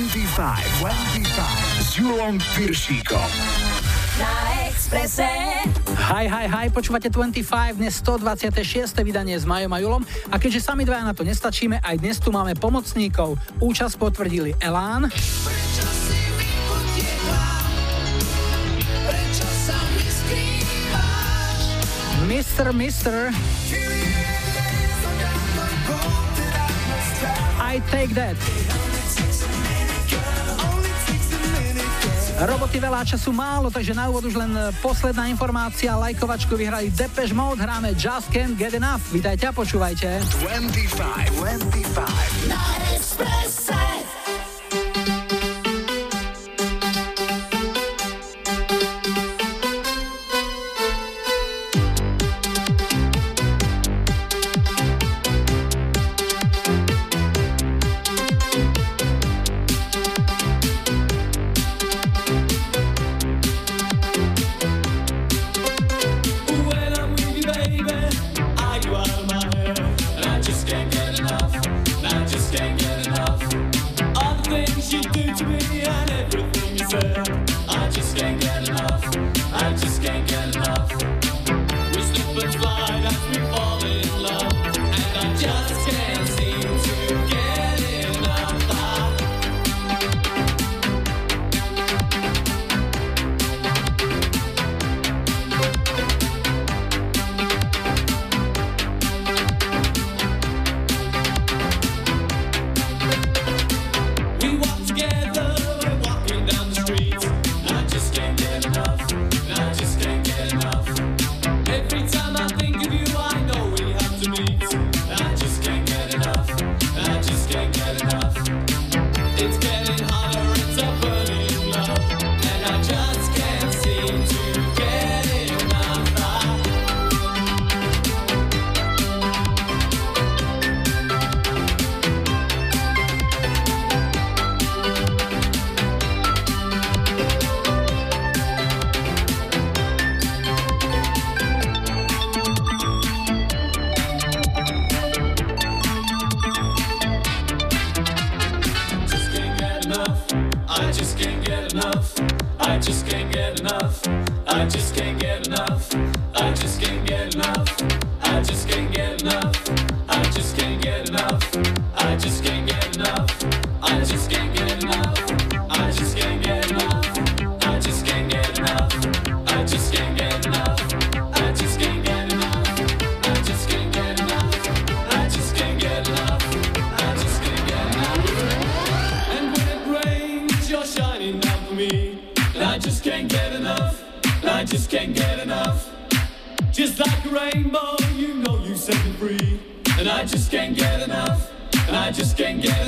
25, 25 s Julom Piršíkom. Na Exprese. Hi, hi, hi, počúvate 25, dnes 126. vydanie s Majom a Julom. A keďže sami dvaja na to nestačíme, aj dnes tu máme pomocníkov. Účasť potvrdili Elán. Mr. Mister. I take that. Roboty veľa času málo, takže na úvod už len posledná informácia. Lajkovačku vyhrali Depeche Mode, hráme Just Can't Get Enough. Vítajte a počúvajte. 25, 25. Na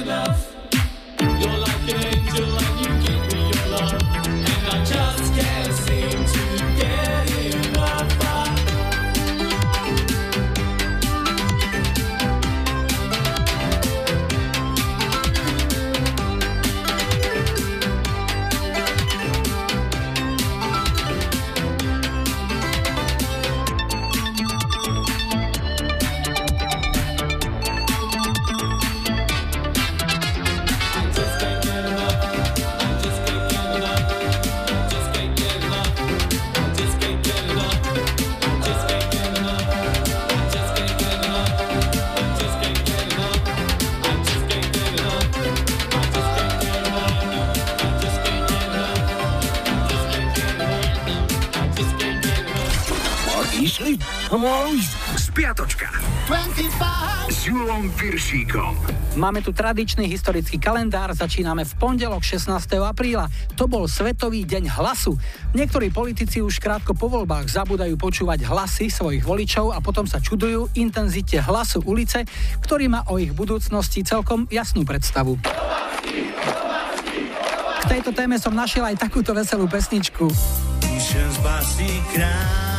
enough. You're like an angel and you give me your love. And I just can't Expresse. Máme tu tradičný historický kalendár, začíname v pondelok 16. apríla. To bol Svetový deň hlasu. Niektorí politici už krátko po voľbách zabúdajú počúvať hlasy svojich voličov a potom sa čudujú intenzite hlasu ulice, ktorý má o ich budúcnosti celkom jasnú predstavu. K tejto téme som našiel aj takúto veselú pesničku. Píšem z krátky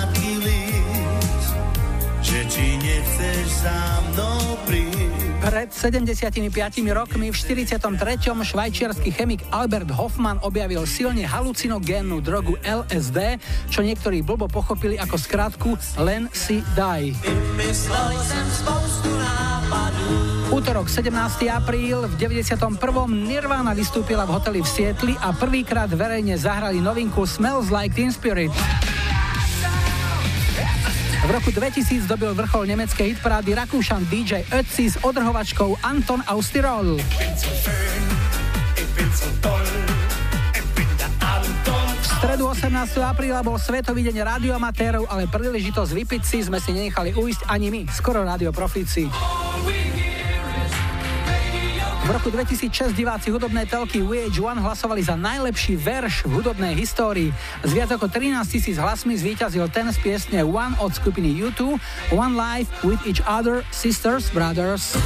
75 rokmi v 43. švajčiarsky chemik Albert Hoffman objavil silne halucinogénnu drogu LSD, čo niektorí blbo pochopili ako skratku len si daj. Útorok 17. apríl v 91. Nirvana vystúpila v hoteli v Sietli a prvýkrát verejne zahrali novinku Smells Like Teen Spirit. V roku 2000 dobil vrchol nemeckej hitparády Rakúšan DJ Ötzi s odrhovačkou Anton Austirol. V stredu 18. apríla bol Svetový deň radioamatérov, ale príležitosť vypiť si sme si nenechali uísť ani my, skoro radioprofíci. V roku 2006 diváci hudobnej telky VH1 hlasovali za najlepší verš v hudobnej histórii. S viac ako 13 tisíc hlasmi zvíťazil ten z piesne One od skupiny U2, One Life with Each Other, Sisters, Brothers.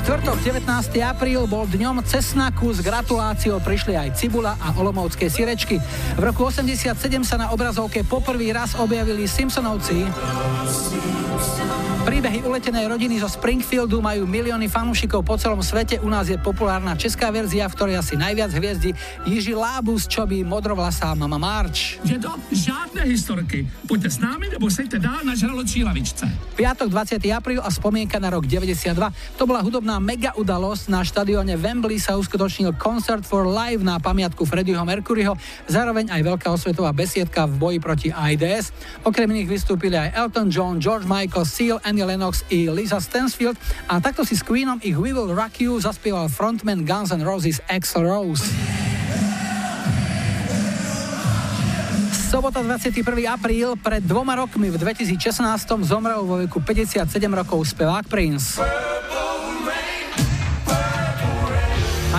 Štvrtok 19. apríl bol dňom cesnaku s gratuláciou prišli aj Cibula a Olomovské sirečky. V roku 87 sa na obrazovke poprvý raz objavili Simpsonovci. Príbehy uletenej rodiny zo Springfieldu majú milióny fanúšikov po celom svete. U nás je populárna česká verzia, v ktorej asi najviac hviezdi Jiži Lábus, čo by modrovlasá mama Marč. Je to žiadne historky. Poďte s nami, nebo sejte dál na žraločí lavičce. Piatok 20. apríl a spomienka na rok 92. To bola hudobná mega udalosť. Na štadióne Wembley sa uskutočnil Concert for Live na pamiatku Freddieho Mercuryho, zároveň aj veľká osvetová besiedka v boji proti AIDS. Okrem iných vystúpili aj Elton John, George Michael, Seal, Annie Lennox i Lisa Stansfield a takto si s Queenom ich We Will Rock You zaspieval frontman Guns N' Roses Axl Rose. Sobota 21. apríl, pred dvoma rokmi v 2016 zomrel vo veku 57 rokov spevák Prince.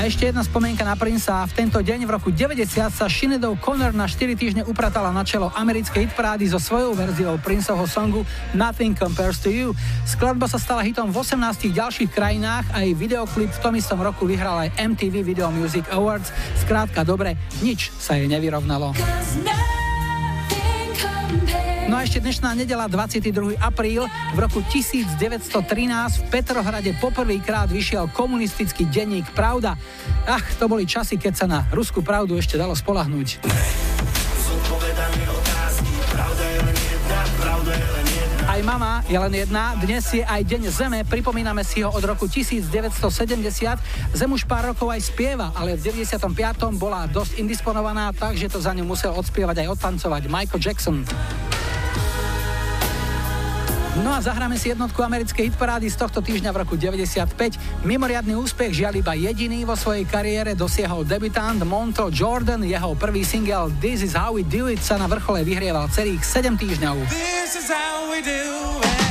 Ešte jedna spomienka na Princa. V tento deň v roku 90 sa Sinead O'Connor na 4 týždne upratala na čelo americkej hitparády so svojou verziou Princeovho songu Nothing Compares to You. Skladba sa stala hitom v 18 ďalších krajinách a jej videoklip v tom istom roku vyhral aj MTV Video Music Awards. Skrátka dobre, nič sa jej nevyrovnalo. No a ešte dnešná nedela 22. apríl v roku 1913 v Petrohrade poprvýkrát vyšiel komunistický denník Pravda. Ach, to boli časy, keď sa na ruskú pravdu ešte dalo spolahnúť. Aj mama je len jedna, dnes je aj Deň Zeme, pripomíname si ho od roku 1970. Zem už pár rokov aj spieva, ale v 95. bola dosť indisponovaná, takže to za ňu musel odspievať aj odtancovať Michael Jackson. No a zahráme si jednotku americkej hitparády z tohto týždňa v roku 95. Mimoriadný úspech žiaľ iba jediný vo svojej kariére dosiahol debutant Monto Jordan. Jeho prvý single This is how we do it sa na vrchole vyhrieval celých 7 týždňov. This is how we do it.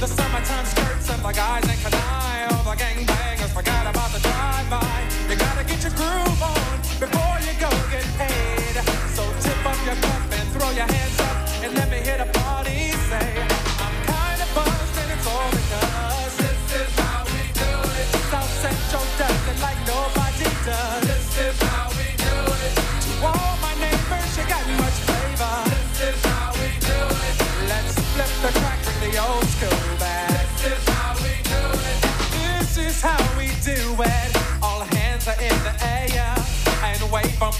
The summertime skirts and the guys in Kanai. All the gangbangers forgot about the drive-by. You gotta get your groove on before you go get paid So tip up your cup and throw your hands up and let me hear the party say,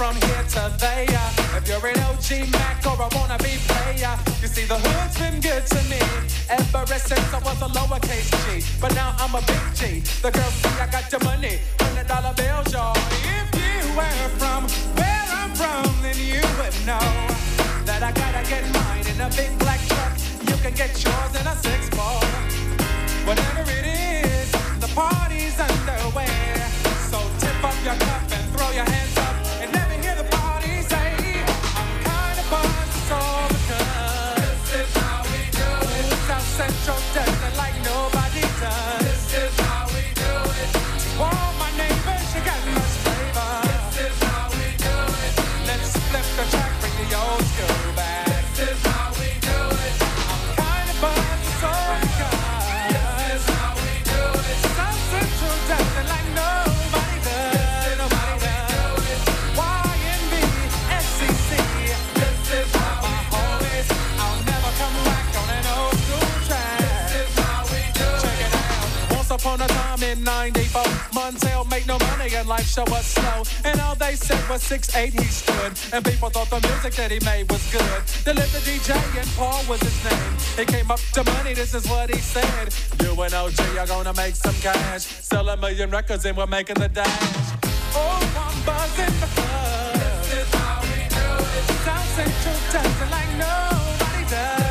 from, here to there. If you're an OG Mac or a wannabe player, you see the hood's been good to me ever since I was a lowercase G. But now I'm a big G. The girls see I got your money, hundred dollar bills, y'all. If you were from where I'm from, then you would know that I gotta get mine in a big black truck. You can get yours in a six ball. Whatever it is, the party's underway. So tip up your cup and throw your hands up. essential show was slow. And all they said was six eight he stood. And people thought the music that he made was good. They lived the DJ and Paul was his name. He came up to money, this is what he said. You and OG are gonna make some cash. Sell a million records and we're making the dash. Oh, I'm buzzing the. This is how we do it. South Central dancing like nobody does.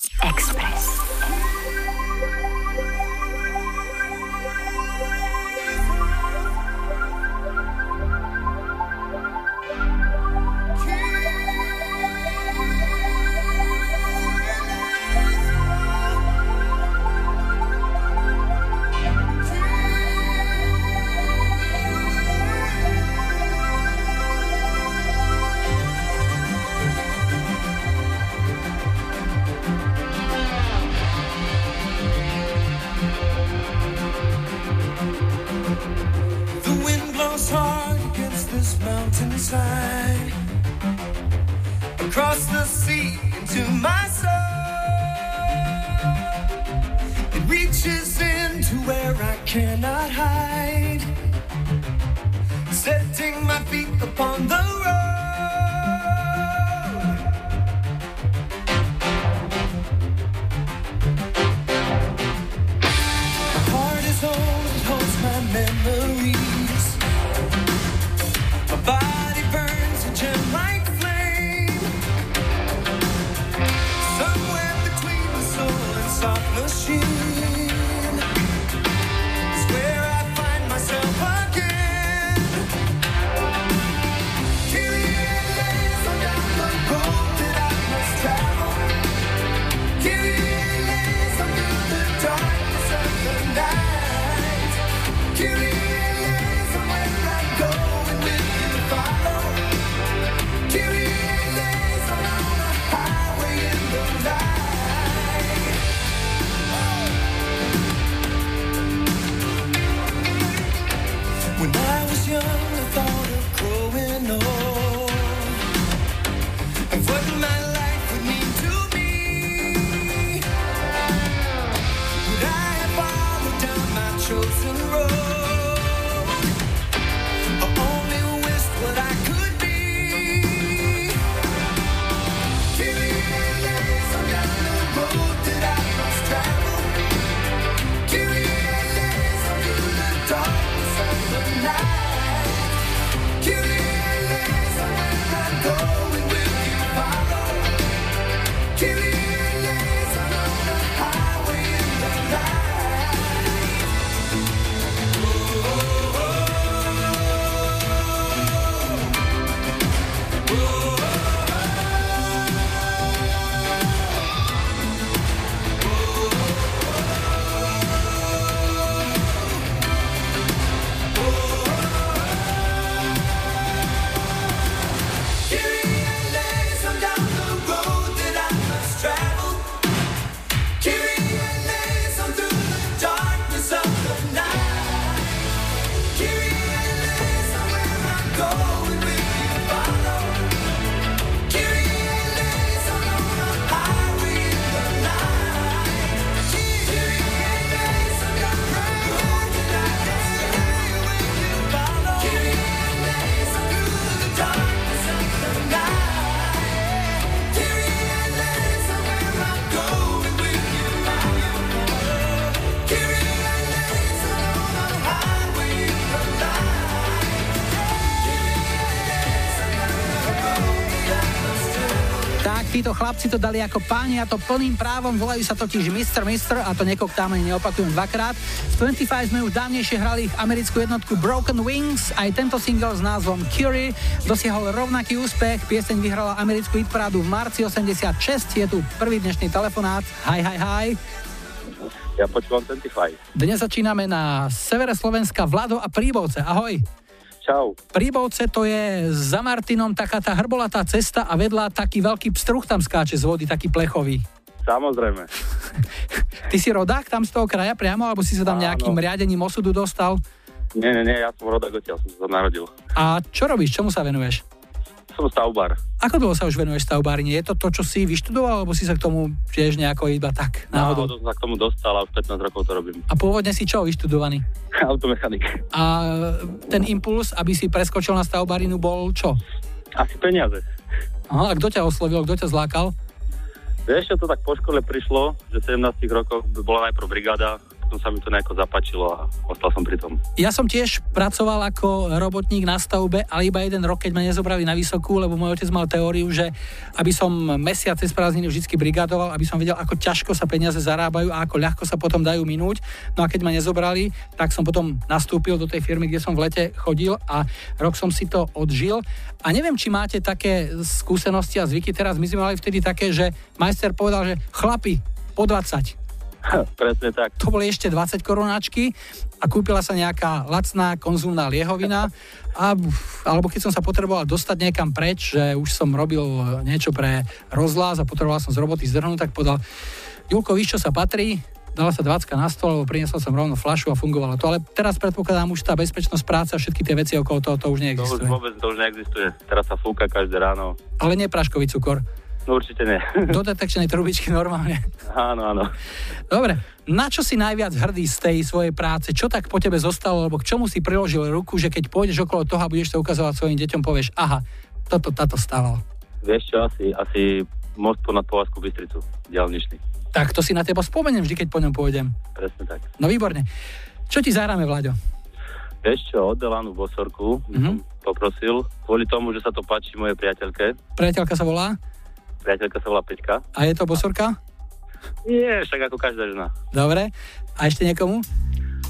high. Chlapci to dali ako páni a to plným právom, volajú sa totiž Mr. Mr. a to ani neopakujem dvakrát. V 25 sme už dávnejšie hrali ich americkú jednotku Broken Wings, aj tento single s názvom Curie dosiahol rovnaký úspech, pieseň vyhrala americkú hitparádu v marci 86, je tu prvý dnešný telefonát. Hi, hi, hi. Ja počúvam 25. Dnes začíname na severe Slovenska Vlado a Príbovce. Ahoj. Čau. Príbovce to je za Martinom taká tá hrbolatá cesta a vedľa taký veľký pstruh tam skáče z vody, taký plechový. Samozrejme. Ty si rodák tam z toho kraja priamo, alebo si sa tam Áno. nejakým riadením osudu dostal? Nie, nie, nie, ja som rodák odtiaľ, som sa narodil. A čo robíš, čomu sa venuješ? Som stavbár. Ako dlho sa už venuješ stavbárine? Je to to, čo si vyštudoval, alebo si sa k tomu tiež nejako iba tak náhodou? Náhodou som sa k tomu dostal a už 15 rokov to robím. A pôvodne si čo vyštudovaný? Automechanik. A ten impuls, aby si preskočil na stavbárinu, bol čo? Asi peniaze. Aha, a kto ťa oslovil, kto ťa zlákal? Vieš, to tak po škole prišlo, že v 17 rokoch bola najprv brigáda, potom sa mi to nejako zapačilo a ostal som pri tom. Ja som tiež pracoval ako robotník na stavbe, ale iba jeden rok, keď ma nezobrali na vysokú, lebo môj otec mal teóriu, že aby som mesiac cez prázdniny vždy brigadoval, aby som vedel, ako ťažko sa peniaze zarábajú a ako ľahko sa potom dajú minúť. No a keď ma nezobrali, tak som potom nastúpil do tej firmy, kde som v lete chodil a rok som si to odžil. A neviem, či máte také skúsenosti a zvyky. Teraz my sme mali vtedy také, že majster povedal, že chlapi, po 20, Presne tak. To boli ešte 20 korunáčky a kúpila sa nejaká lacná konzumná liehovina a, alebo keď som sa potreboval dostať niekam preč, že už som robil niečo pre rozhlas a potreboval som z roboty zdrhnúť, tak podal Julko, víš, čo sa patrí? Dala sa 20 na stôl, lebo priniesol som rovno flašu a fungovalo to. Ale teraz predpokladám už tá bezpečnosť práce a všetky tie veci okolo toho, to už neexistuje. To už vôbec to už neexistuje. Teraz sa fúka každé ráno. Ale nie práškový cukor. No určite nie. Do detekčnej trubičky normálne. Áno, áno. Dobre, na čo si najviac hrdý z tej svojej práce? Čo tak po tebe zostalo, alebo k čomu si priložil ruku, že keď pôjdeš okolo toho a budeš to ukazovať svojim deťom, povieš, aha, toto, táto stával. Vieš čo, asi, asi most ponad Povazku Bystricu, diálničný. Tak to si na teba spomeniem vždy, keď po ňom pôjdem. Presne tak. No výborne. Čo ti zahráme, Vlaďo? Vieš čo, od Delanu Bosorku mm-hmm. poprosil, kvôli tomu, že sa to páči mojej priateľke. Priateľka sa volá? Priateľka sa volá Peťka. A je to bosorka? Nie, však ako každá žena. Dobre. A ešte niekomu?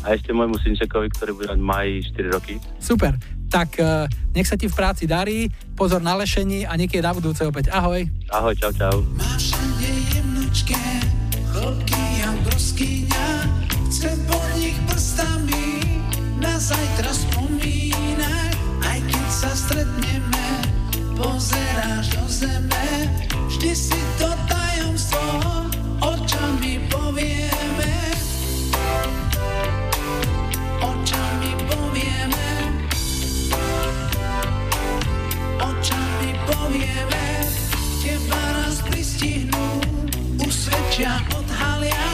A ešte môjmu synčekovi, ktorý bude mať maji 4 roky. Super. Tak uh, nech sa ti v práci darí, pozor na lešení a niekedy na budúce opäť. Ahoj. Ahoj, čau, čau. Máš jemnučké, chlopky a broskyňa, chcem po nich prstami na zajtra spomínať, aj keď sa stretneme, pozeráš do zeme, vždy si to tajomstvo očami povieme. Očami povieme. Očami povieme. Teba raz pristihnú, usvedčia, odhalia,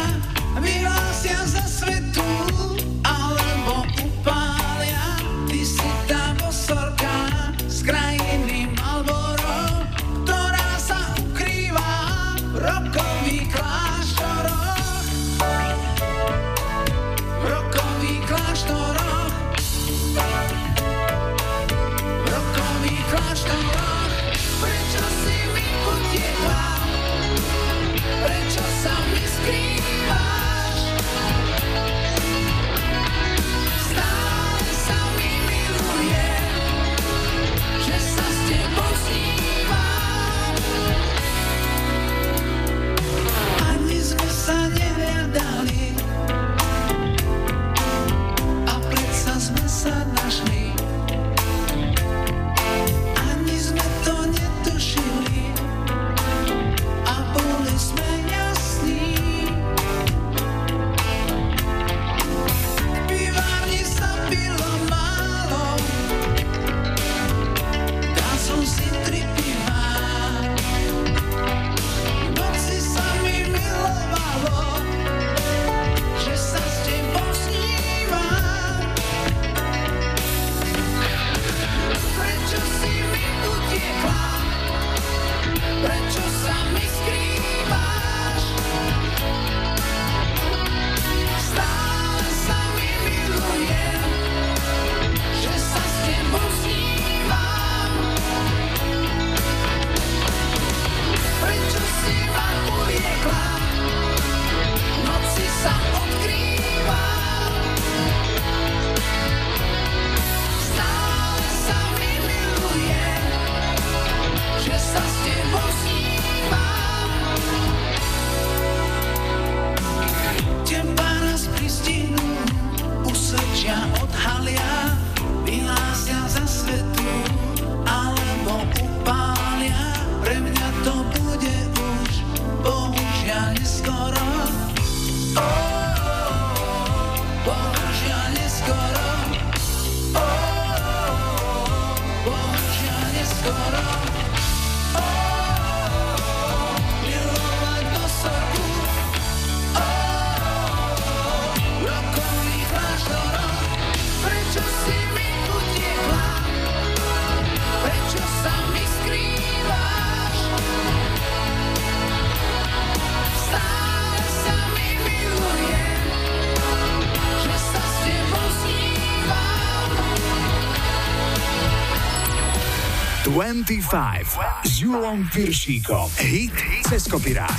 25 s Julom Piršíkom. Hit cez kopirát.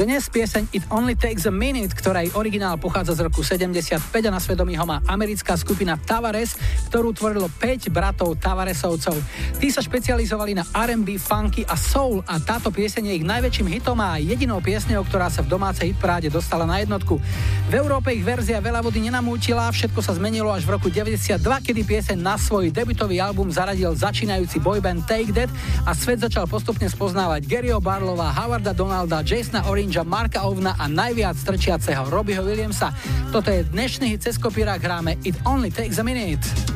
Dnes pieseň It Only Takes a Minute, ktorej originál pochádza z roku 75 a na svedomí ho má americká skupina Tavares, ktorú tvorilo 5 bratov Tavaresovcov. Tí sa špecializovali na R&B, funky a soul a táto pieseň je ich najväčším hitom a jedinou piesňou, ktorá sa v domácej hitparáde dostala na jednotku. V Európe ich verzia veľa vody nenamúčila, všetko sa zmenilo až v roku 92, kedy pieseň na svoj debutový album zaradil začínajúci boyband Take That a svet začal postupne spoznávať Garyho Barlova, Howarda Donalda, Jasona Orange Challenge Marka Ovna a najviac strčiaceho Robbieho Williamsa. Toto je dnešný hit cez kopírák hráme It Only Takes a Minute.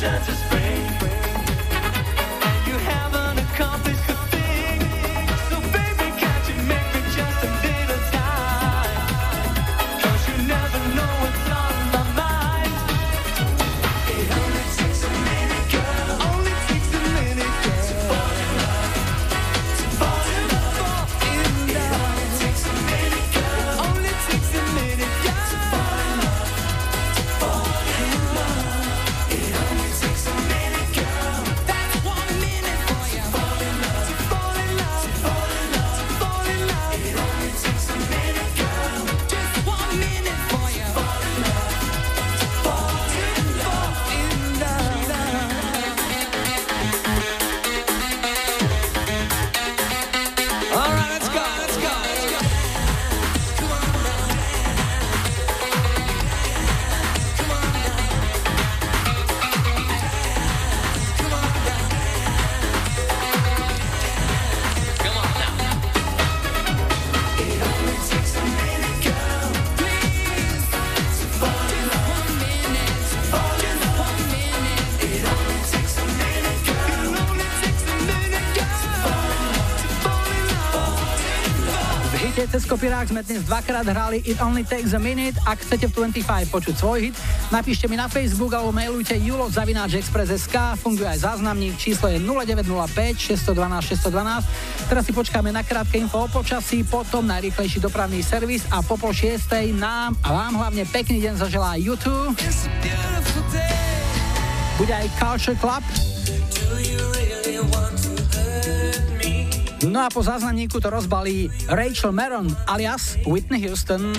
chances. Kopirák sme dnes dvakrát hrali It Only Takes a Minute. Ak chcete v 25 počuť svoj hit, napíšte mi na Facebook alebo mailujte julo.express.sk. Funguje aj záznamník, číslo je 0905 612 612. Teraz si počkáme na krátke info o počasí, potom najrýchlejší dopravný servis a po pol šiestej nám a vám hlavne pekný deň zaželá YouTube. Bude aj Culture Club. No a po záznamníku to rozbalí Rachel Maron alias Whitney Houston.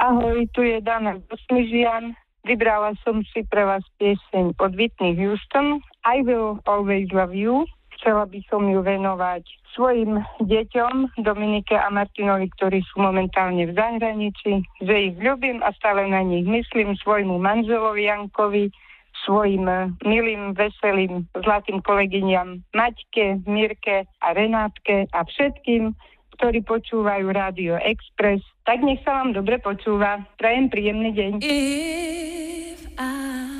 Ahoj, tu je Dana Bosmižian. Vybrala som si pre vás pieseň od Whitney Houston. I Will Always Love You chcela by som ju venovať svojim deťom, Dominike a Martinovi, ktorí sú momentálne v zahraničí, že ich ľubím a stále na nich myslím, svojmu manželovi Jankovi, svojim milým, veselým, zlatým kolegyňam Maťke, Mirke a Renátke a všetkým, ktorí počúvajú Rádio Express. Tak nech sa vám dobre počúva. Prajem príjemný deň. If I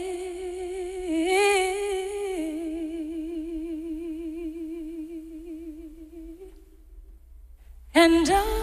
And I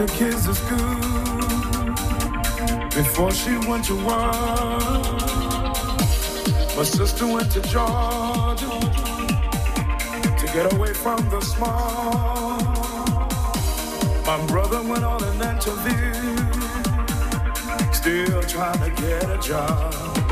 The kids to school before she went to work. My sister went to Georgia to get away from the smog. My brother went on an interview, still trying to get a job.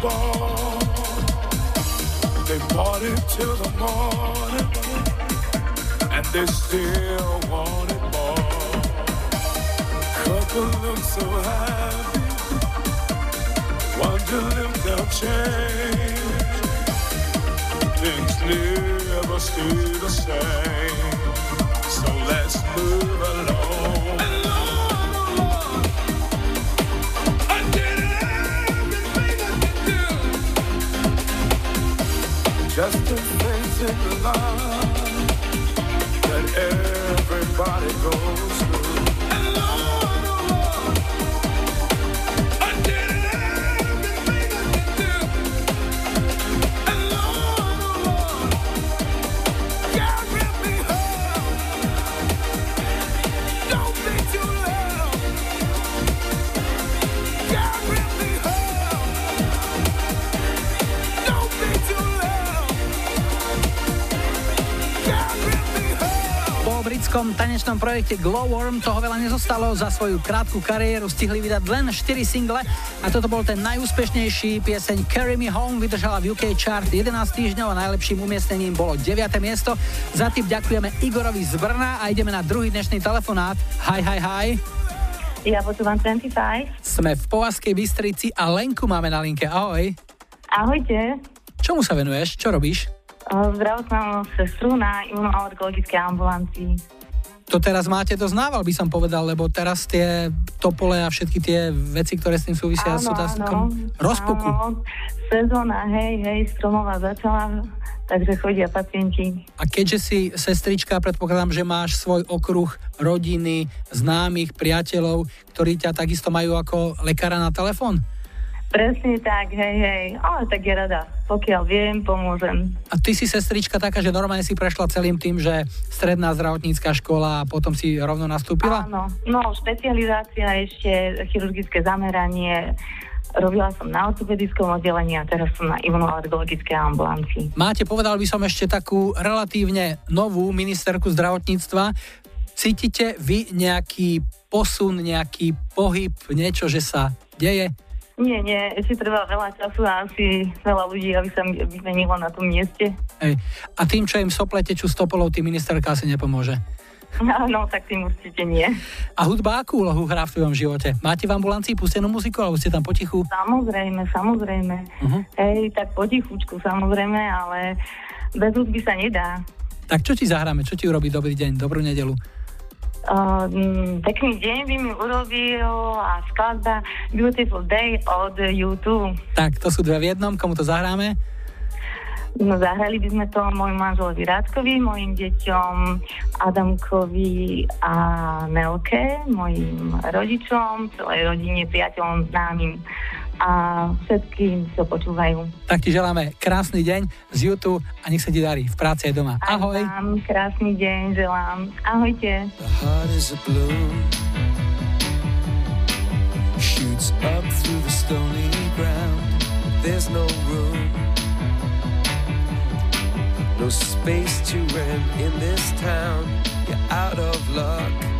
ball. They party till the morning, and they still wanted more. Couple look so happy, wonder if they'll change. Things never stay the same, so let's move along. Just a basic love that everybody goes britskom tanečnom projekte Glowworm toho veľa nezostalo. Za svoju krátku kariéru stihli vydať len 4 single a toto bol ten najúspešnejší. Pieseň Carry Me Home vydržala v UK chart 11 týždňov a najlepším umiestnením bolo 9. miesto. Za tým ďakujeme Igorovi z Brna a ideme na druhý dnešný telefonát. Hi, hi, hi. Ja počúvam 25. Sme v Povazkej Bystrici a Lenku máme na linke. Ahoj. Ahojte. Čomu sa venuješ? Čo robíš? Zdravotnú sestru na imunoalergologickej ambulancii to teraz máte dosť nával, by som povedal, lebo teraz tie topole a všetky tie veci, ktoré s tým súvisia, áno, sú teraz áno, rozpuku. Áno, sezóna, hej, hej, stromová začala, takže chodia pacienti. A keďže si sestrička, predpokladám, že máš svoj okruh rodiny, známych, priateľov, ktorí ťa takisto majú ako lekára na telefón? Presne tak, hej, hej. Ale tak je rada. Pokiaľ viem, pomôžem. A ty si sestrička taká, že normálne si prešla celým tým, že stredná zdravotnícka škola a potom si rovno nastúpila? Áno. No, špecializácia ešte, chirurgické zameranie, Robila som na ortopedickom oddelení a teraz som na imunoalergologickej ambulancii. Máte, povedal by som ešte takú relatívne novú ministerku zdravotníctva. Cítite vy nejaký posun, nejaký pohyb, niečo, že sa deje? Nie, nie, ešte treba veľa času a asi veľa ľudí, aby sa vymenilo na tom mieste. Ej. A tým, čo im sople tečú stopolov, tým ministerka asi nepomôže. No, tak tým určite nie. A hudba akú úlohu hrá v tvojom živote? Máte v ambulancii pustenú muziku, alebo ste tam potichu? Samozrejme, samozrejme. Uh-huh. Hej, tak potichučku samozrejme, ale bez hudby sa nedá. Tak čo ti zahráme? Čo ti urobí dobrý deň, dobrú nedelu? Uh, pekný deň by mi urobil a skladba Beautiful Day od YouTube. Tak, to sú dve v jednom, komu to zahráme? No, zahrali by sme to môjmu manželovi Rádkovi, mojim deťom Adamkovi a Nelke, mojim rodičom, celej rodine, priateľom, známym a všetkým, čo počúvajú. Tak ti želáme krásny deň z YouTube a nech sa ti darí v práci aj doma. Ahoj. Aj vám krásny deň želám. Ahojte. Shoots up through the stony ground There's no room No space to rent in this town You're out of luck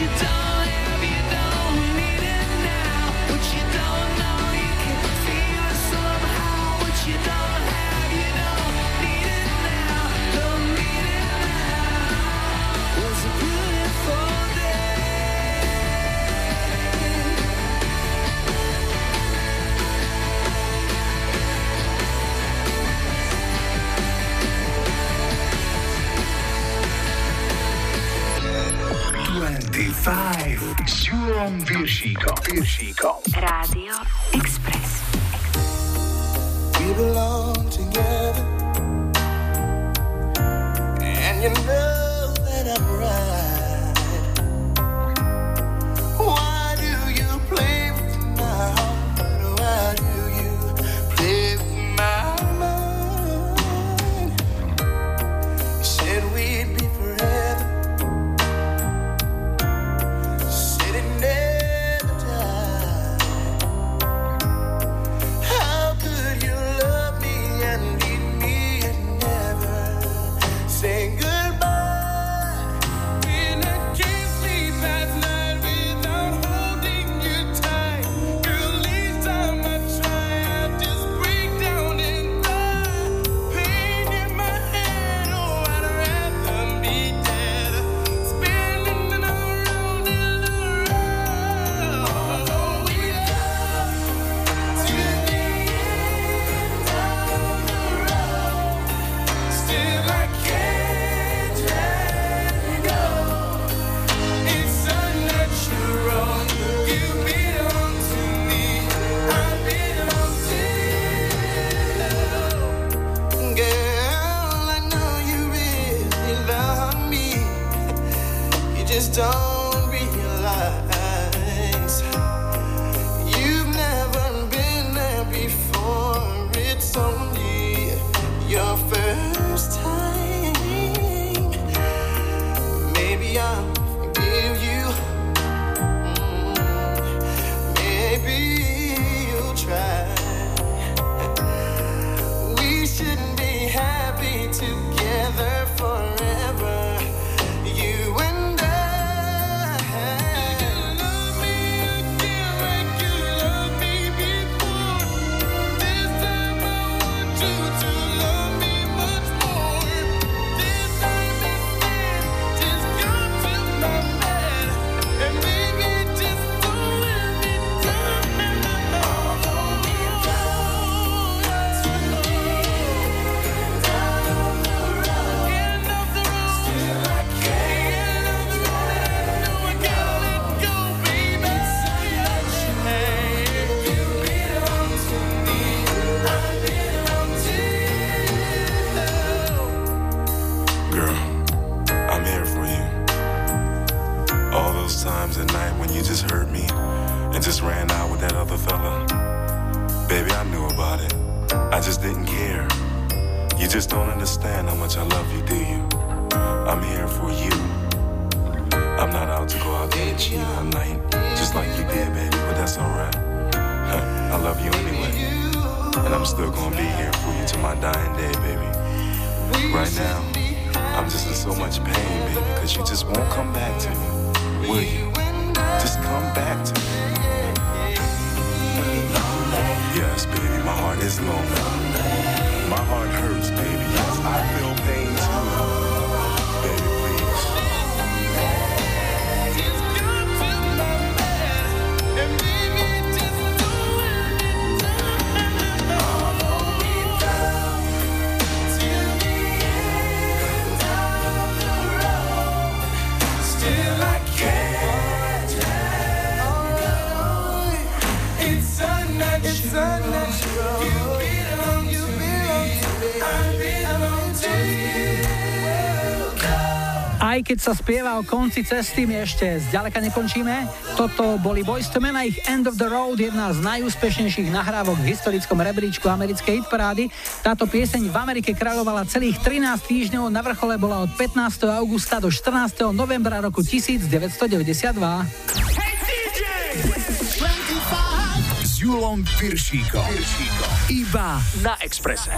you done? Baby, I knew about it. I just didn't care. You just don't understand how much I love you, do you? I'm here for you. I'm not out to go out there and cheat all night, just like you did, baby, but that's alright. I love you anyway. And I'm still gonna be here for you till my dying day, baby. Right now, I'm just in so much pain, baby, because you just won't come back to me, will you? Just come back to me. Yes, baby, my heart is lonely. My heart hurts, baby. Yes, I feel pain too. Aj keď sa spieva o konci cesty, my ešte zďaleka nekončíme. Toto boli Boys to Men a ich End of the Road, jedna z najúspešnejších nahrávok v historickom rebríčku americkej hitparády. Táto pieseň v Amerike kráľovala celých 13 týždňov, na vrchole bola od 15. augusta do 14. novembra roku 1992. Hey DJ! S Julom Piršíkom. Iba na Exprese.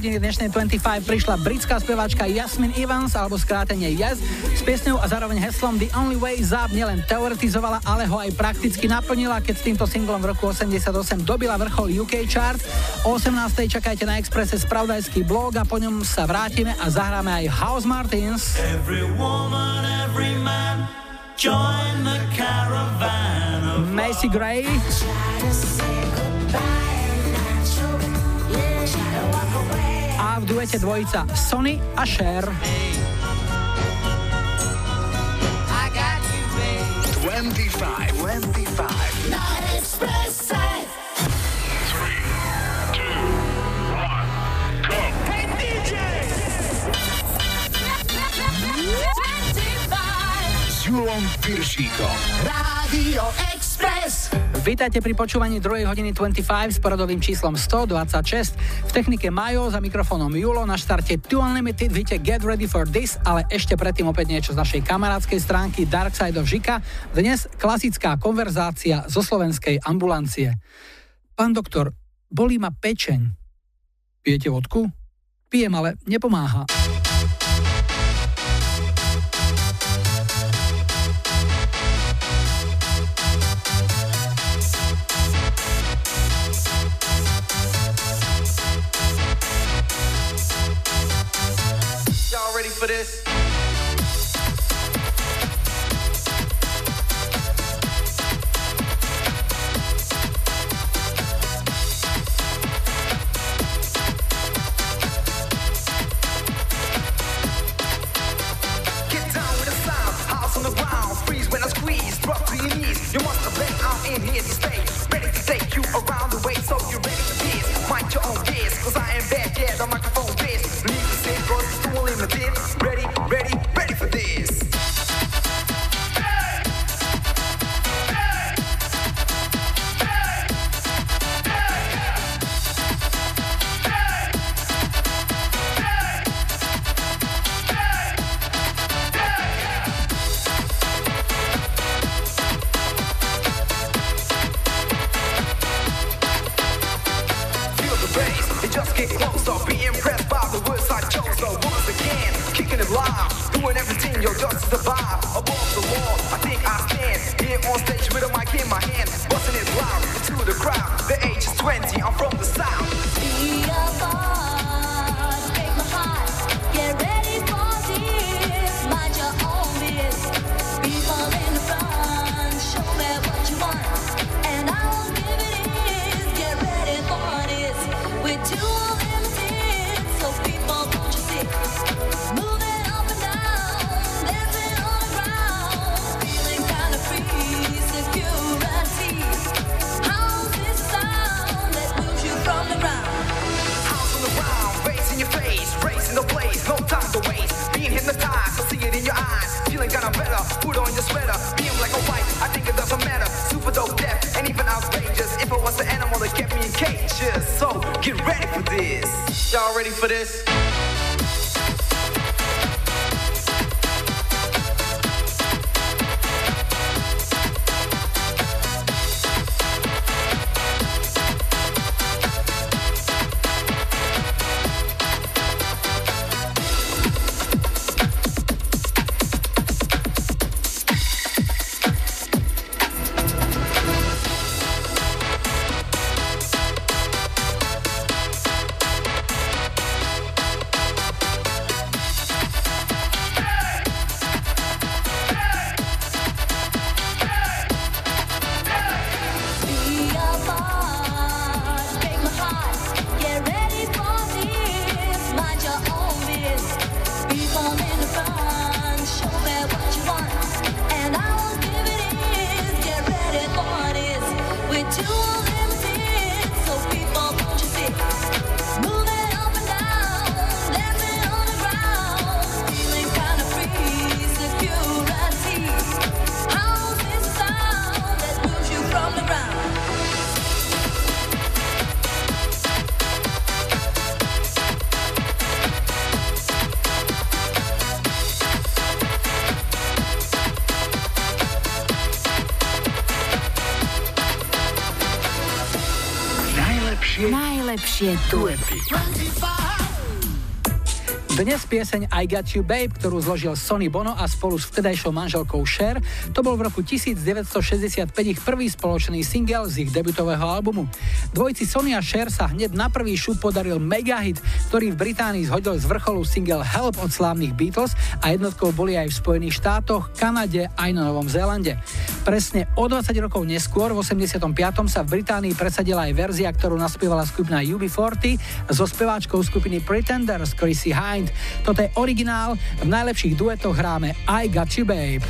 Hodiny dnešnej 25 prišla britská speváčka Jasmine Evans alebo skrátenie Yes s piesňou a zároveň heslom The Only Way Up nielen teoretizovala, ale ho aj prakticky naplnila, keď s týmto singlom v roku 88 dobila vrchol UK chart. O 18. čakajte na Expresse spravodajský blog a po ňom sa vrátime a zahráme aj House Martins. Every woman, every man, join the caravan Macy Gray. Duete dvojica Sony a Cher. 25, 25. Na Expresse. Julom Piršíkom. Rádio Express. Vítajte pri počúvaní 2. hodiny 25 s poradovým číslom 126. V technike Majo za mikrofónom Julo na štarte Too Unlimited víte Get Ready for This, ale ešte predtým opäť niečo z našej kamarádskej stránky Dark Side of Žika. Dnes klasická konverzácia zo slovenskej ambulancie. Pán doktor, bolí ma pečeň. Pijete vodku? Pijem, ale nepomáha. For this? Najlepšie duety. Dnes pieseň I Got You Babe, ktorú zložil Sonny Bono a spolu s vtedajšou manželkou Cher, to bol v roku 1965 ich prvý spoločný single z ich debutového albumu. Dvojci Sony a Cher sa hneď na prvý šup podaril megahit, ktorý v Británii zhodil z vrcholu single Help od slávnych Beatles a jednotkou boli aj v Spojených štátoch, Kanade aj na Novom Zélande. Presne o 20 rokov neskôr, v 85. sa v Británii presadila aj verzia, ktorú naspievala skupina UB40 so speváčkou skupiny Pretenders Chrissy Hind. Toto je originál, v najlepších duetoch hráme I Got You Babe.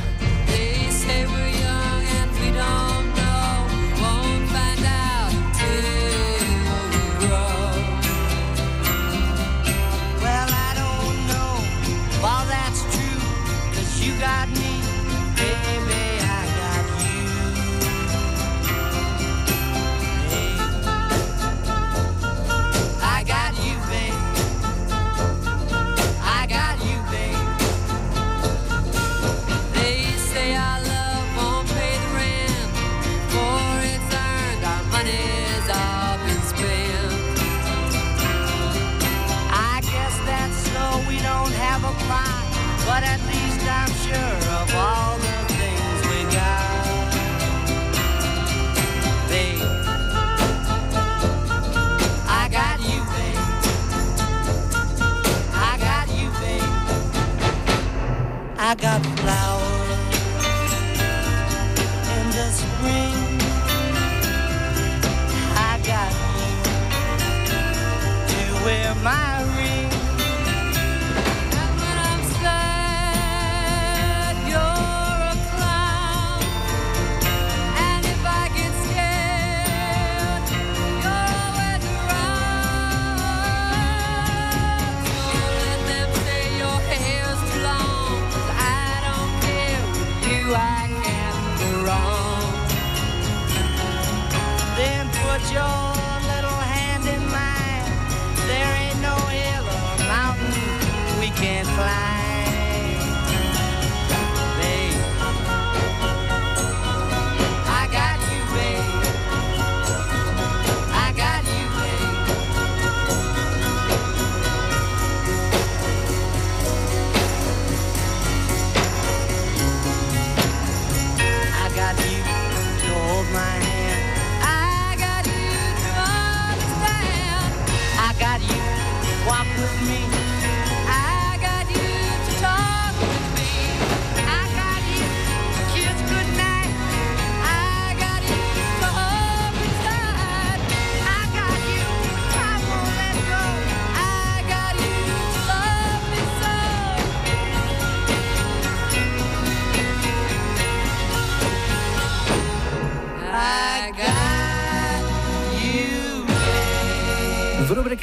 I got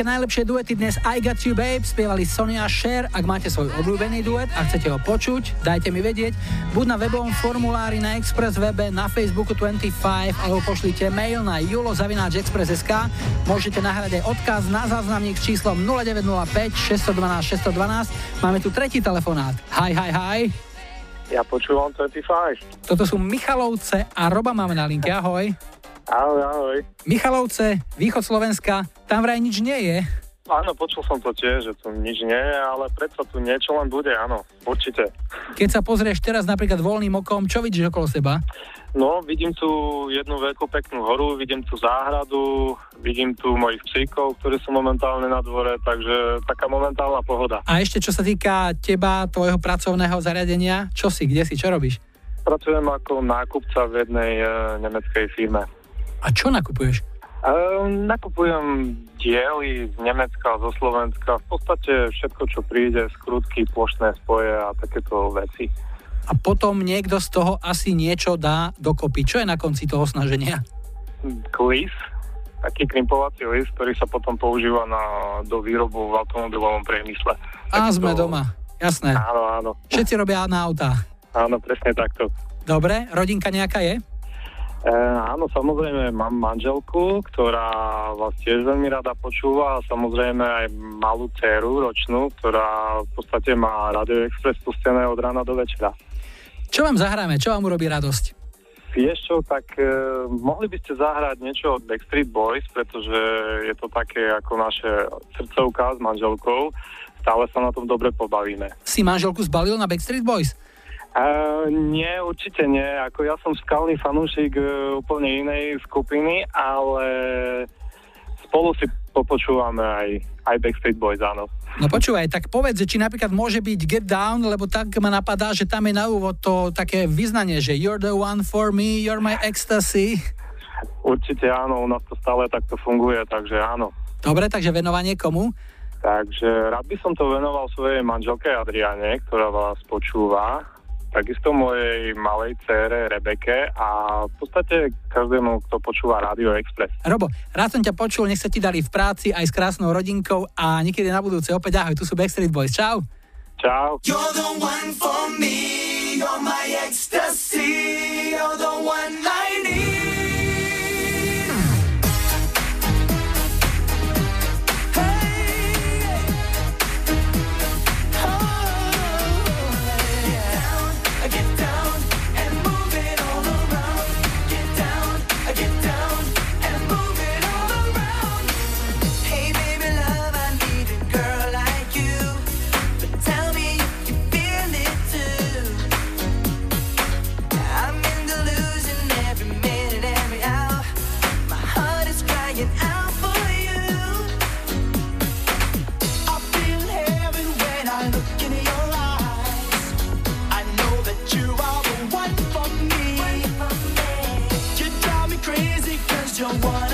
najlepšie duety dnes I Got You Babe spievali Sonia Cher. Ak máte svoj obľúbený duet a chcete ho počuť, dajte mi vedieť. Buď na webovom formulári na Express webe, na Facebooku 25 alebo pošlite mail na julozavináčexpress.sk. Môžete nahrať aj odkaz na záznamník s číslom 0905 612 612. Máme tu tretí telefonát. Hi, hi, hi. Ja počúvam 25. Toto sú Michalovce a Roba máme na linke. Ahoj. Ahoj, ahoj. Michalovce, východ Slovenska, tam vraj nič nie je. Áno, počul som to tiež, že tu nič nie je, ale predsa tu niečo len bude, áno, určite. Keď sa pozrieš teraz napríklad voľným okom, čo vidíš okolo seba? No, vidím tu jednu veľkú peknú horu, vidím tu záhradu, vidím tu mojich psíkov, ktorí sú momentálne na dvore, takže taká momentálna pohoda. A ešte čo sa týka teba, tvojho pracovného zariadenia, čo si, kde si, čo robíš? Pracujem ako nákupca v jednej e, nemeckej firme. A čo nakupuješ? Um, nakupujem diely z Nemecka, zo Slovenska, v podstate všetko, čo príde, skrutky, plošné spoje a takéto veci. A potom niekto z toho asi niečo dá dokopy. Čo je na konci toho snaženia? Klis, taký krimpovací list, ktorý sa potom používa na, do výrobu v automobilovom priemysle. A tak sme to... doma, jasné. Áno, áno. Všetci robia na auta. Áno, presne takto. Dobre, rodinka nejaká je? E, áno, samozrejme mám manželku, ktorá vás tiež veľmi rada počúva a samozrejme aj malú dceru ročnú, ktorá v podstate má Radio Express pustené od rána do večera. Čo vám zahráme? Čo vám urobí radosť? Vieš čo, tak e, mohli by ste zahrať niečo od Backstreet Boys, pretože je to také ako naše srdcovka s manželkou. Stále sa na tom dobre pobavíme. Si manželku zbalil na Backstreet Boys? Uh, nie, určite nie. Ako ja som skalný fanúšik uh, úplne inej skupiny, ale spolu si popočúvame aj, aj Backstreet Boys, áno. No počúvaj, tak povedz, či napríklad môže byť Get Down, lebo tak ma napadá, že tam je na úvod to také vyznanie, že You're the one for me, you're my ecstasy. Určite áno, u nás to stále takto funguje, takže áno. Dobre, takže venovanie komu? Takže rád by som to venoval svojej manželke Adriane, ktorá vás počúva takisto mojej malej cére Rebeke a v podstate každému, kto počúva Radio Express. Robo, rád som ťa počul, nech sa ti dali v práci aj s krásnou rodinkou a niekedy na budúce opäť ahoj, tu sú Backstreet Boys. Čau. Čau. You're the one for me, you're my ecstasy, you're the one I don't want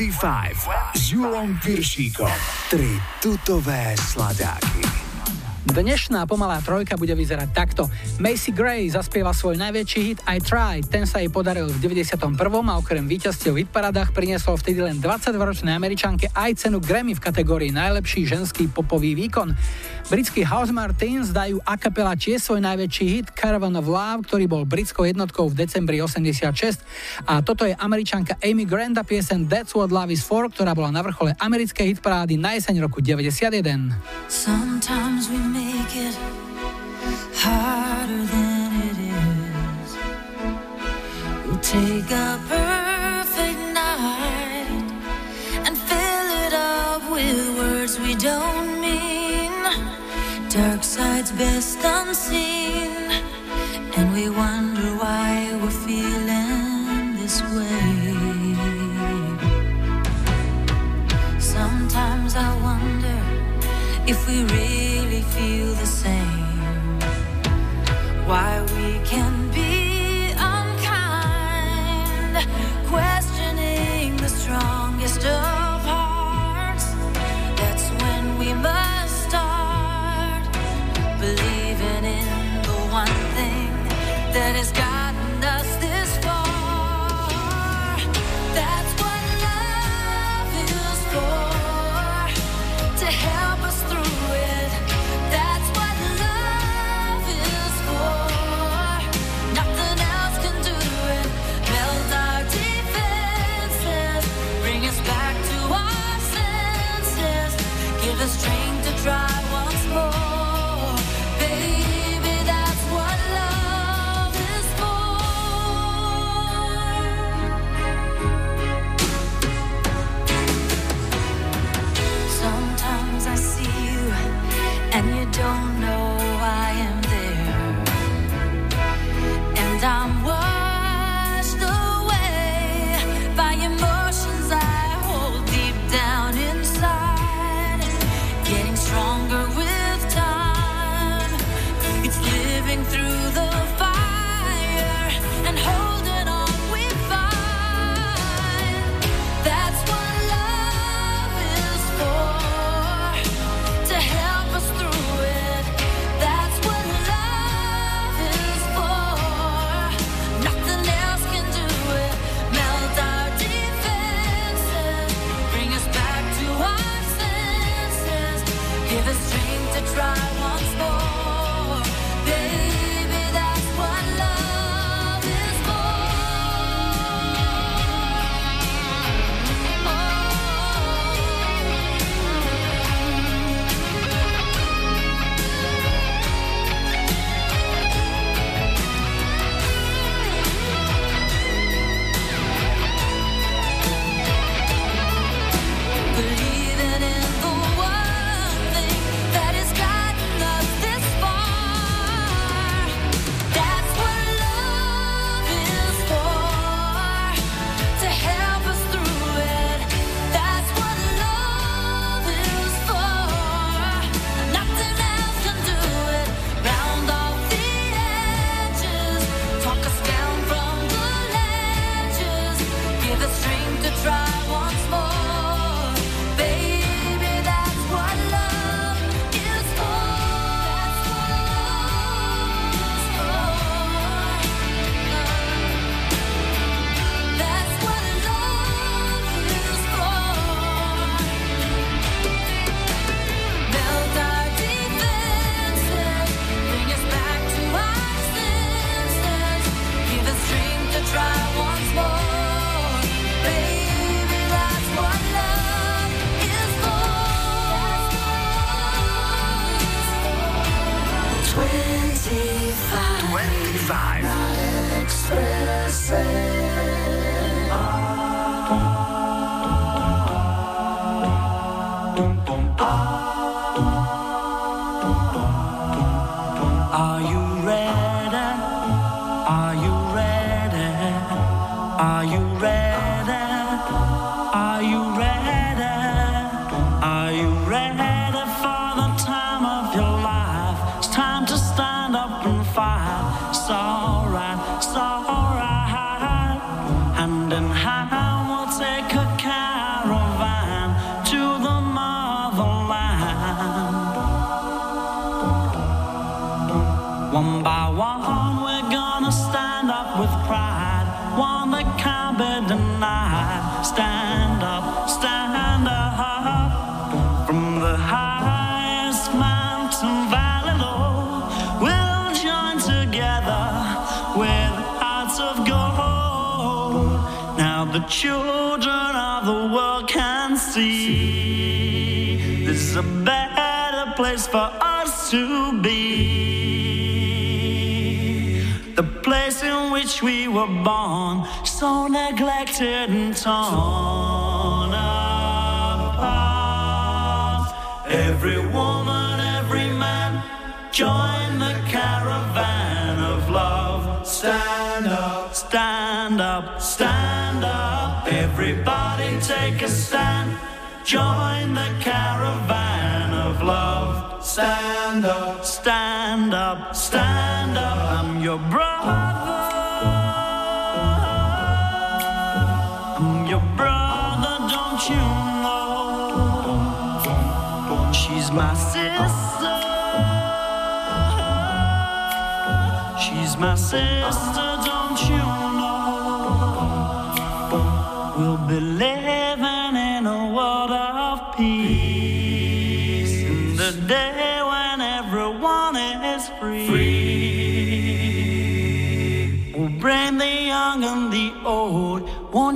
25 s Julom Piršíkom. Tri tutové sladáky. Dnešná pomalá trojka bude vyzerať takto. Macy Gray zaspieva svoj najväčší hit I Try. Ten sa jej podaril v 91. a okrem víťazstiev v hitparadách priniesol vtedy len 22-ročnej američanke aj cenu Grammy v kategórii najlepší ženský popový výkon. Britský House Martins dajú a kapela tiež svoj najväčší hit Caravan of Love, ktorý bol britskou jednotkou v decembri 86 a toto je američanka Amy Grant a piesen That's What Love Is For, ktorá bola na vrchole americkej hitparády na jeseň roku 91. Sometimes we make it harder than it is. We'll take a perfect night and fill it up with words we don't mean. Dark side's best unseen, and we wonder why we're feeling if we really feel the same. Why for us to be. The place in which we were born, so neglected and torn. stand up, I'm your brother. I'm your brother, don't you know? She's my sister. She's my sister.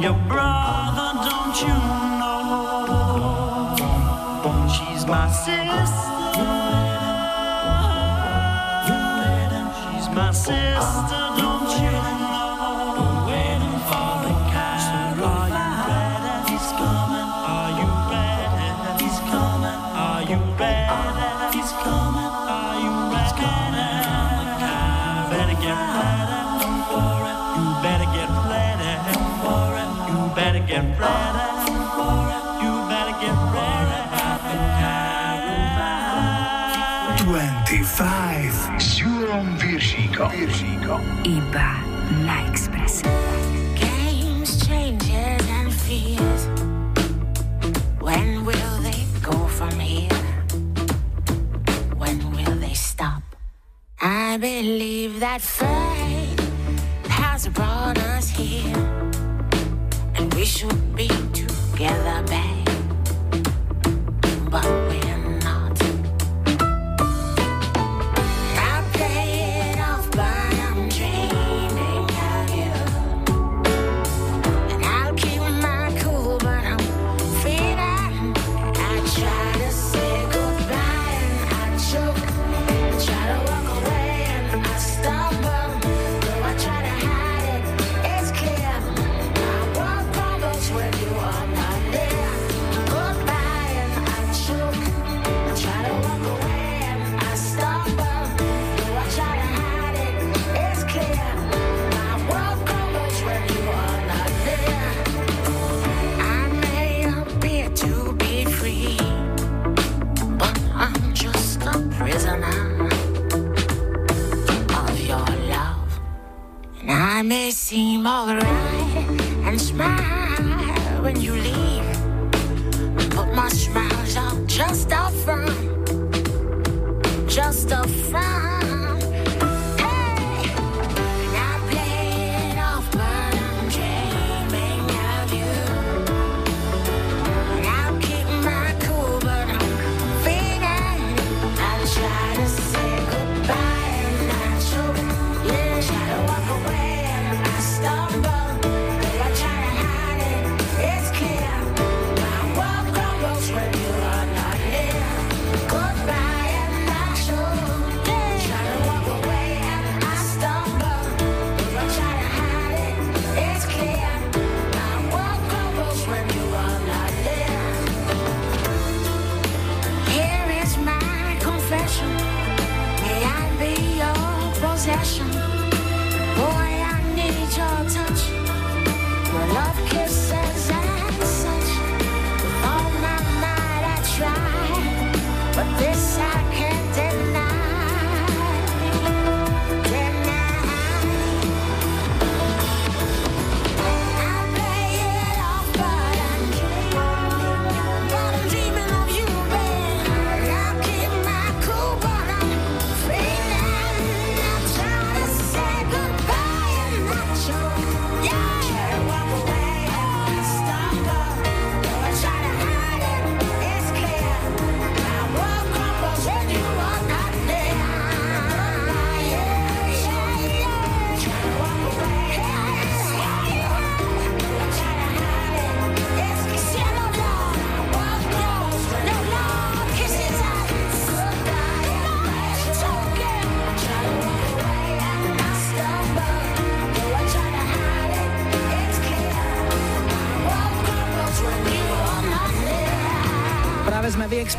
Your brother, don't you know? She's my sister. Viršíkom. Viršíkom. Iba na Expresse. Games, changes and fears. When will they go from here? When will they stop? I believe that fate has brought us here And we should be together, babe.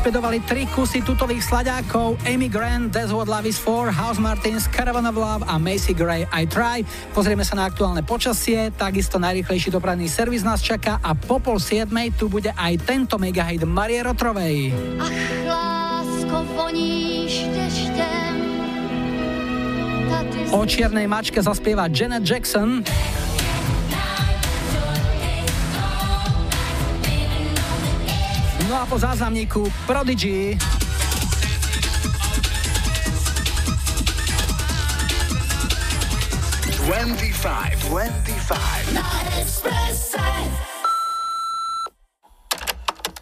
Sme vyexpedovali tri kusy tutových sladákov Amy Grant, That's What Love Is For, House Martins, Caravan of Love a Macy Gray I Try. Pozrieme sa na aktuálne počasie, takisto najrychlejší dopravný servis nás čaká a po pol siedmej tu bude aj tento megahit Marie Rotrovej. Ach, lásko, voníš deštem. O čiernej mačke zaspieva Janet Jackson. No po záznamníku Prodigy.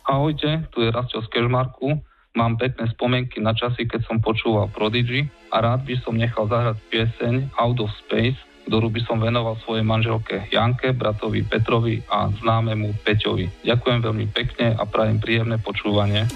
Ahojte, tu je Rastio z Kežmarku. Mám pekné spomienky na časy, keď som počúval Prodigy a rád by som nechal zahrať pieseň Out of Space ktorú by som venoval svojej manželke Janke, bratovi Petrovi a známemu Peťovi. Ďakujem veľmi pekne a prajem príjemné počúvanie.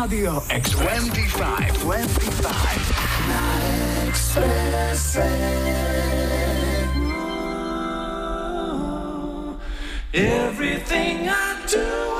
Radio Express 25, 25. Na Everything I do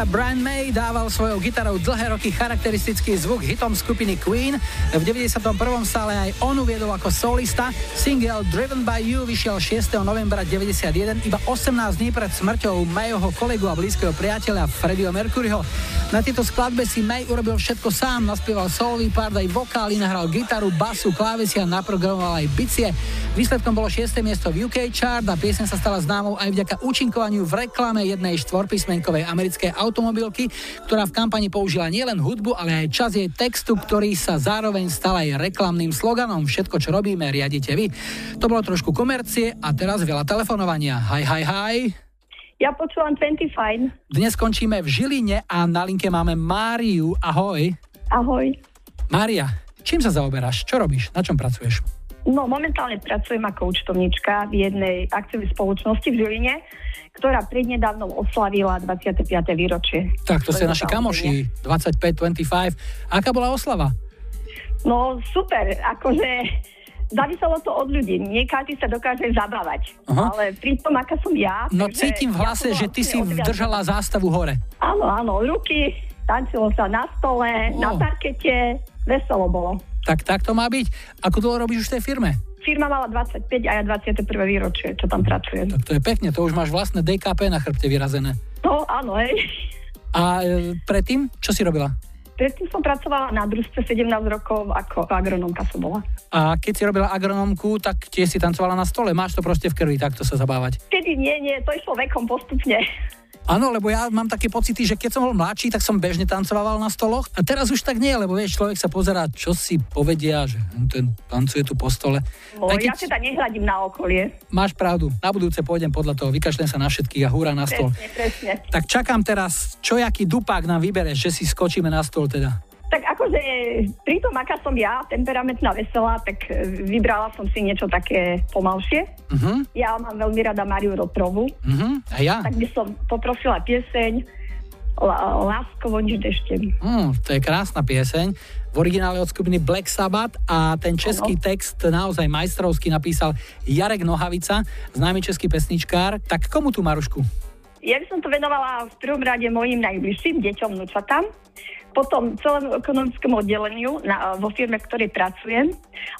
Gitarista Brian May dával svojou gitarou dlhé roky charakteristický zvuk hitom skupiny Queen. V 91. stále aj on uviedol ako solista. Single Driven by You vyšiel 6. novembra 91, iba 18 dní pred smrťou Mayho kolegu a blízkeho priateľa Freddieho Mercuryho. Na tejto skladbe si May urobil všetko sám, naspieval solový part aj vokály, nahral gitaru, basu, klávesy a naprogramoval aj bicie. Výsledkom bolo 6. miesto v UK chart a piesen sa stala známou aj vďaka účinkovaniu v reklame jednej štvorpísmenkovej americkej automobilky, ktorá v kampani použila nielen hudbu, ale aj čas jej textu, ktorý sa zároveň stal aj reklamným sloganom Všetko, čo robíme, riadite vy. To bolo trošku komercie a teraz veľa telefonovania. Hi, hi, hi. Ja počúvam 25. Dnes skončíme v Žiline a na linke máme Máriu. Ahoj. Ahoj. Mária, čím sa zaoberáš? Čo robíš? Na čom pracuješ? No, momentálne pracujem ako účtovníčka v jednej akciovej spoločnosti v Žiline, ktorá prednedávnom oslavila 25. výročie. Tak, to ste Svojho naši kamoši, 25-25. Aká bola oslava? No, super, akože záviselo to od ľudí. Nie každý sa dokáže zabávať. Aha. Ale pri tom, aká som ja... No cítim v ja hlase, som že ty si držala zástavu hore. Áno, áno, ruky, tančilo sa na stole, Oh. na parkete, veselo bolo. Tak, tak to má byť. Ako dlho robíš už v tej firme? Firma mala 25 a ja 21. výročie, čo tam pracujem. Tak to je pekne, to už máš vlastné DKP na chrbte vyrazené. No, áno, hej. A e, predtým, čo si robila? Predtým som pracovala na družstve 17 rokov, ako agronomka som bola. A keď si robila agronomku, tak tiež si tancovala na stole. Máš to proste v krvi, takto sa zabávať. Kedy nie, nie, to išlo vekom postupne. Áno, lebo ja mám také pocity, že keď som bol mladší, tak som bežne tancovával na stoloch a teraz už tak nie, lebo vieš, človek sa pozerá, čo si povedia, že ten tancuje tu po stole. No, keď... ja teda nehľadím na okolie. Máš pravdu, na budúce pôjdem podľa toho, vykašľem sa na všetkých a húra na stôl. Presne, presne. Tak čakám teraz, čo jaký dupák nám vybereš, že si skočíme na stôl teda. Tak akože pri tom, aká som ja, temperamentná, veselá, tak e, vybrala som si niečo také pomalšie. Uh-huh. Ja mám veľmi rada Mariu Rotrovu. Uh-huh. A ja? Tak by som poprosila pieseň Láskovo nič deštem. Mm, to je krásna pieseň. V originále od skupiny Black Sabbath a ten český ano. text naozaj majstrovsky napísal Jarek Nohavica, známy český pesničkár. Tak komu tu Marušku? Ja by som to venovala v prvom rade mojim najbližším deťom, vnúčatám potom celému ekonomickému oddeleniu na, vo firme, v ktorej pracujem.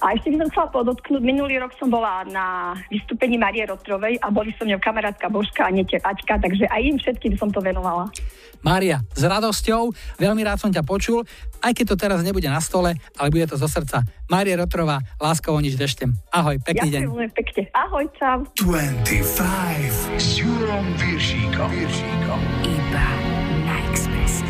A ešte by som chcela podotknúť, minulý rok som bola na vystúpení Marie Rotrovej a boli som ňou kamarátka Božka a Nete Aťka, takže aj im všetkým som to venovala. Mária, s radosťou, veľmi rád som ťa počul, aj keď to teraz nebude na stole, ale bude to zo srdca. Mária Rotrová, láskovo nič deštem. Ahoj, pekný deň. Ďakujem pekne. Ahoj, čau. 25 s Viršíkom. Iba na Express.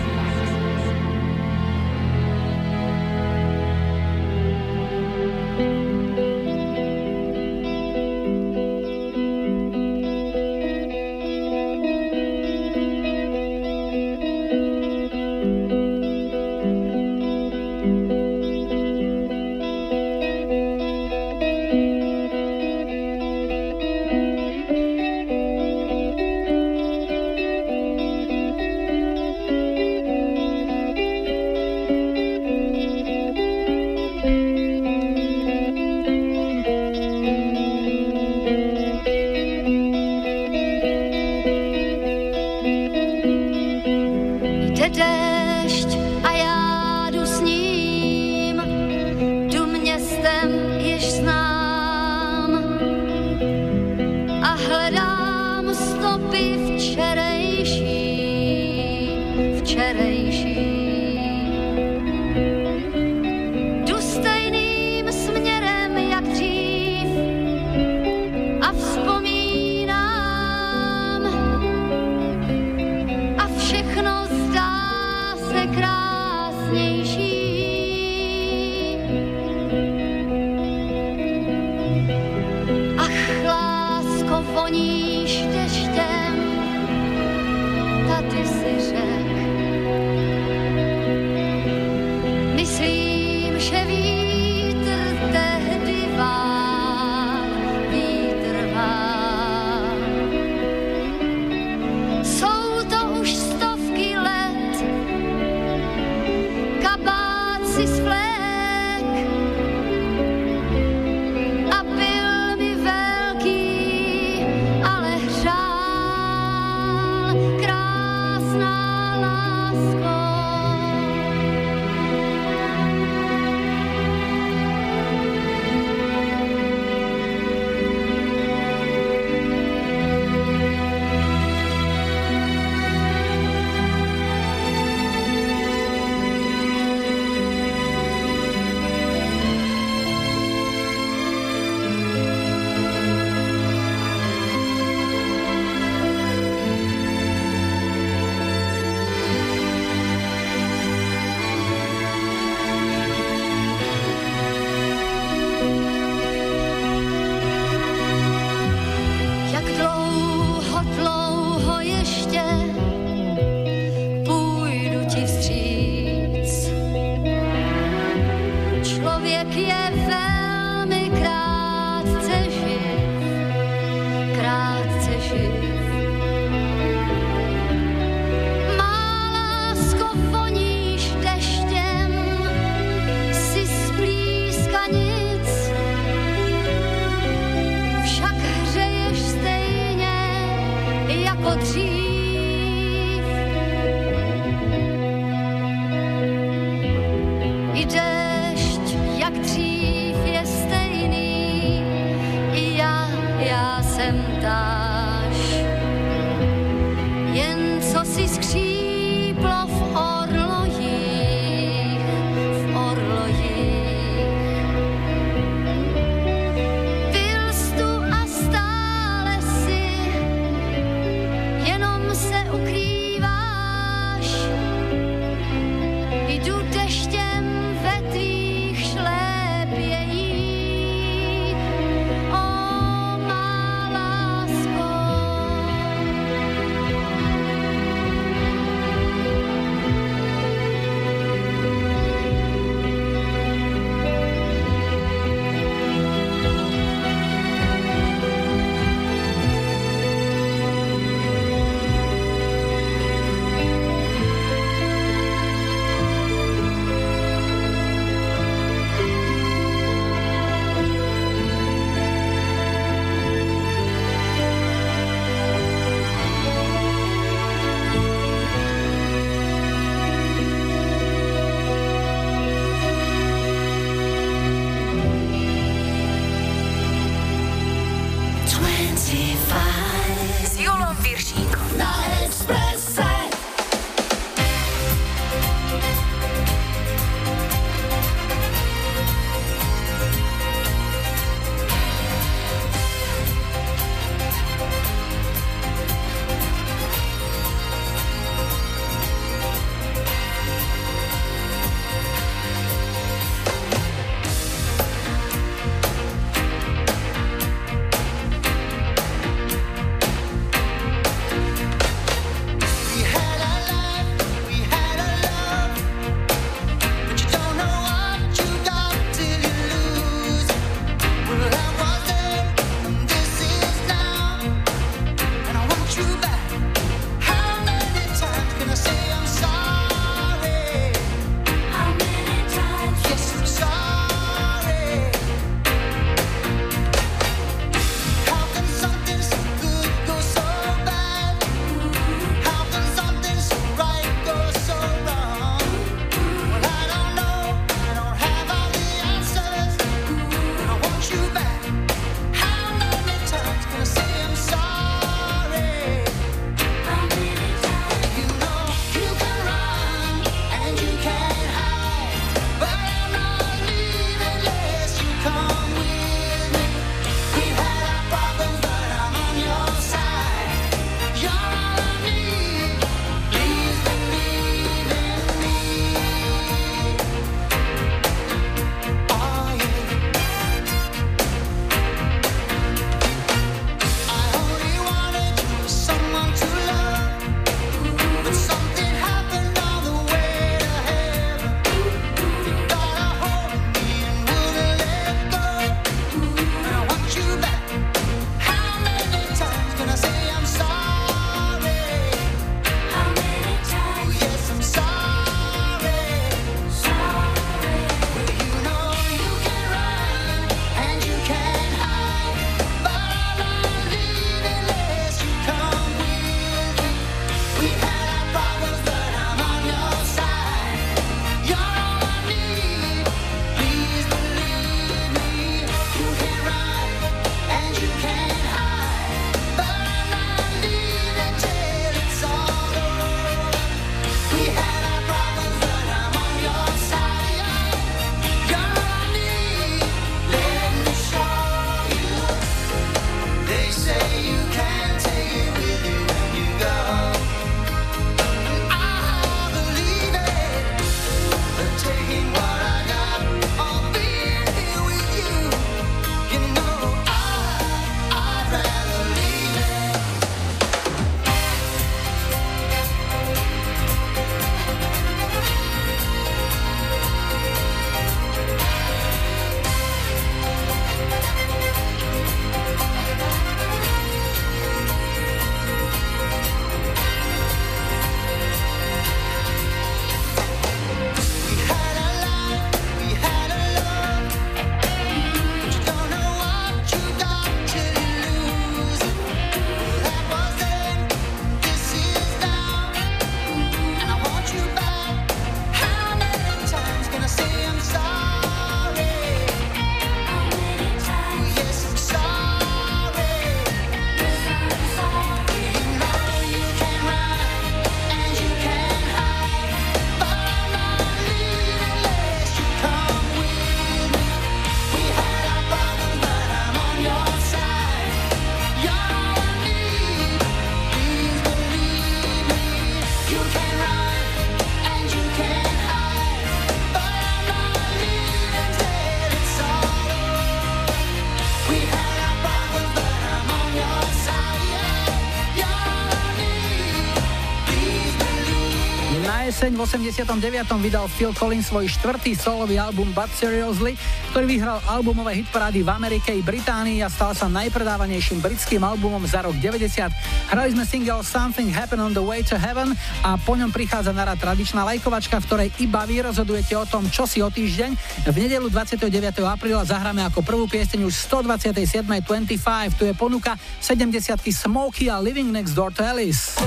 Pieseň. V 89. vydal Phil Collins svoj štvrtý solový album But Seriously, ktorý vyhral albumové hitparády v Amerike i Británii a stal sa najpredávanejším britským albumom za rok 90. Hrali sme single Something Happened on the Way to Heaven a po ňom prichádza na tradičná lajkovačka, v ktorej iba vy rozhodujete o tom, čo si o týždeň. V nedelu 29. apríla zahráme ako prvú pieseň už 127. 25. Tu je ponuka 70 Smokey a Living Next Door to Alice.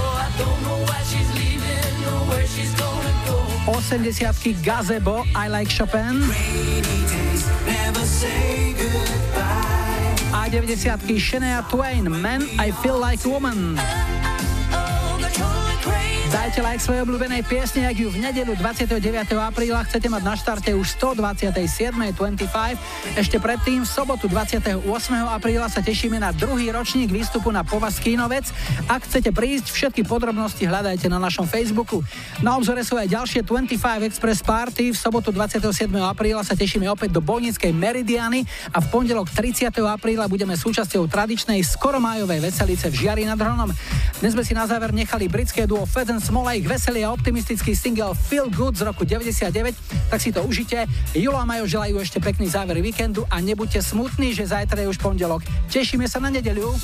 80 Gazebo, I Like Chopin. A 90 Shania Twain, Man, I Feel Like Woman. Dajte like svojej obľúbenej piesne, ak ju v nedelu 29. apríla chcete mať na štarte už 127.25. Ešte predtým v sobotu 28. apríla sa tešíme na druhý ročník výstupu na Povaz Kínovec. Ak chcete prísť, všetky podrobnosti hľadajte na našom Facebooku. Na obzore sú aj ďalšie 25 Express Party. V sobotu 27. apríla sa tešíme opäť do Bojnickej Meridiany a v pondelok 30. apríla budeme súčasťou tradičnej skoromájovej veselice v Žiari nad Hronom. Dnes sme si na záver nechali britské duo Fed Smola ich veselý a optimistický single Feel Good z roku 99, tak si to užite. Julo a Majo želajú ešte pekný záver víkendu a nebuďte smutní, že zajtra je už pondelok. Tešíme sa na nedeľu.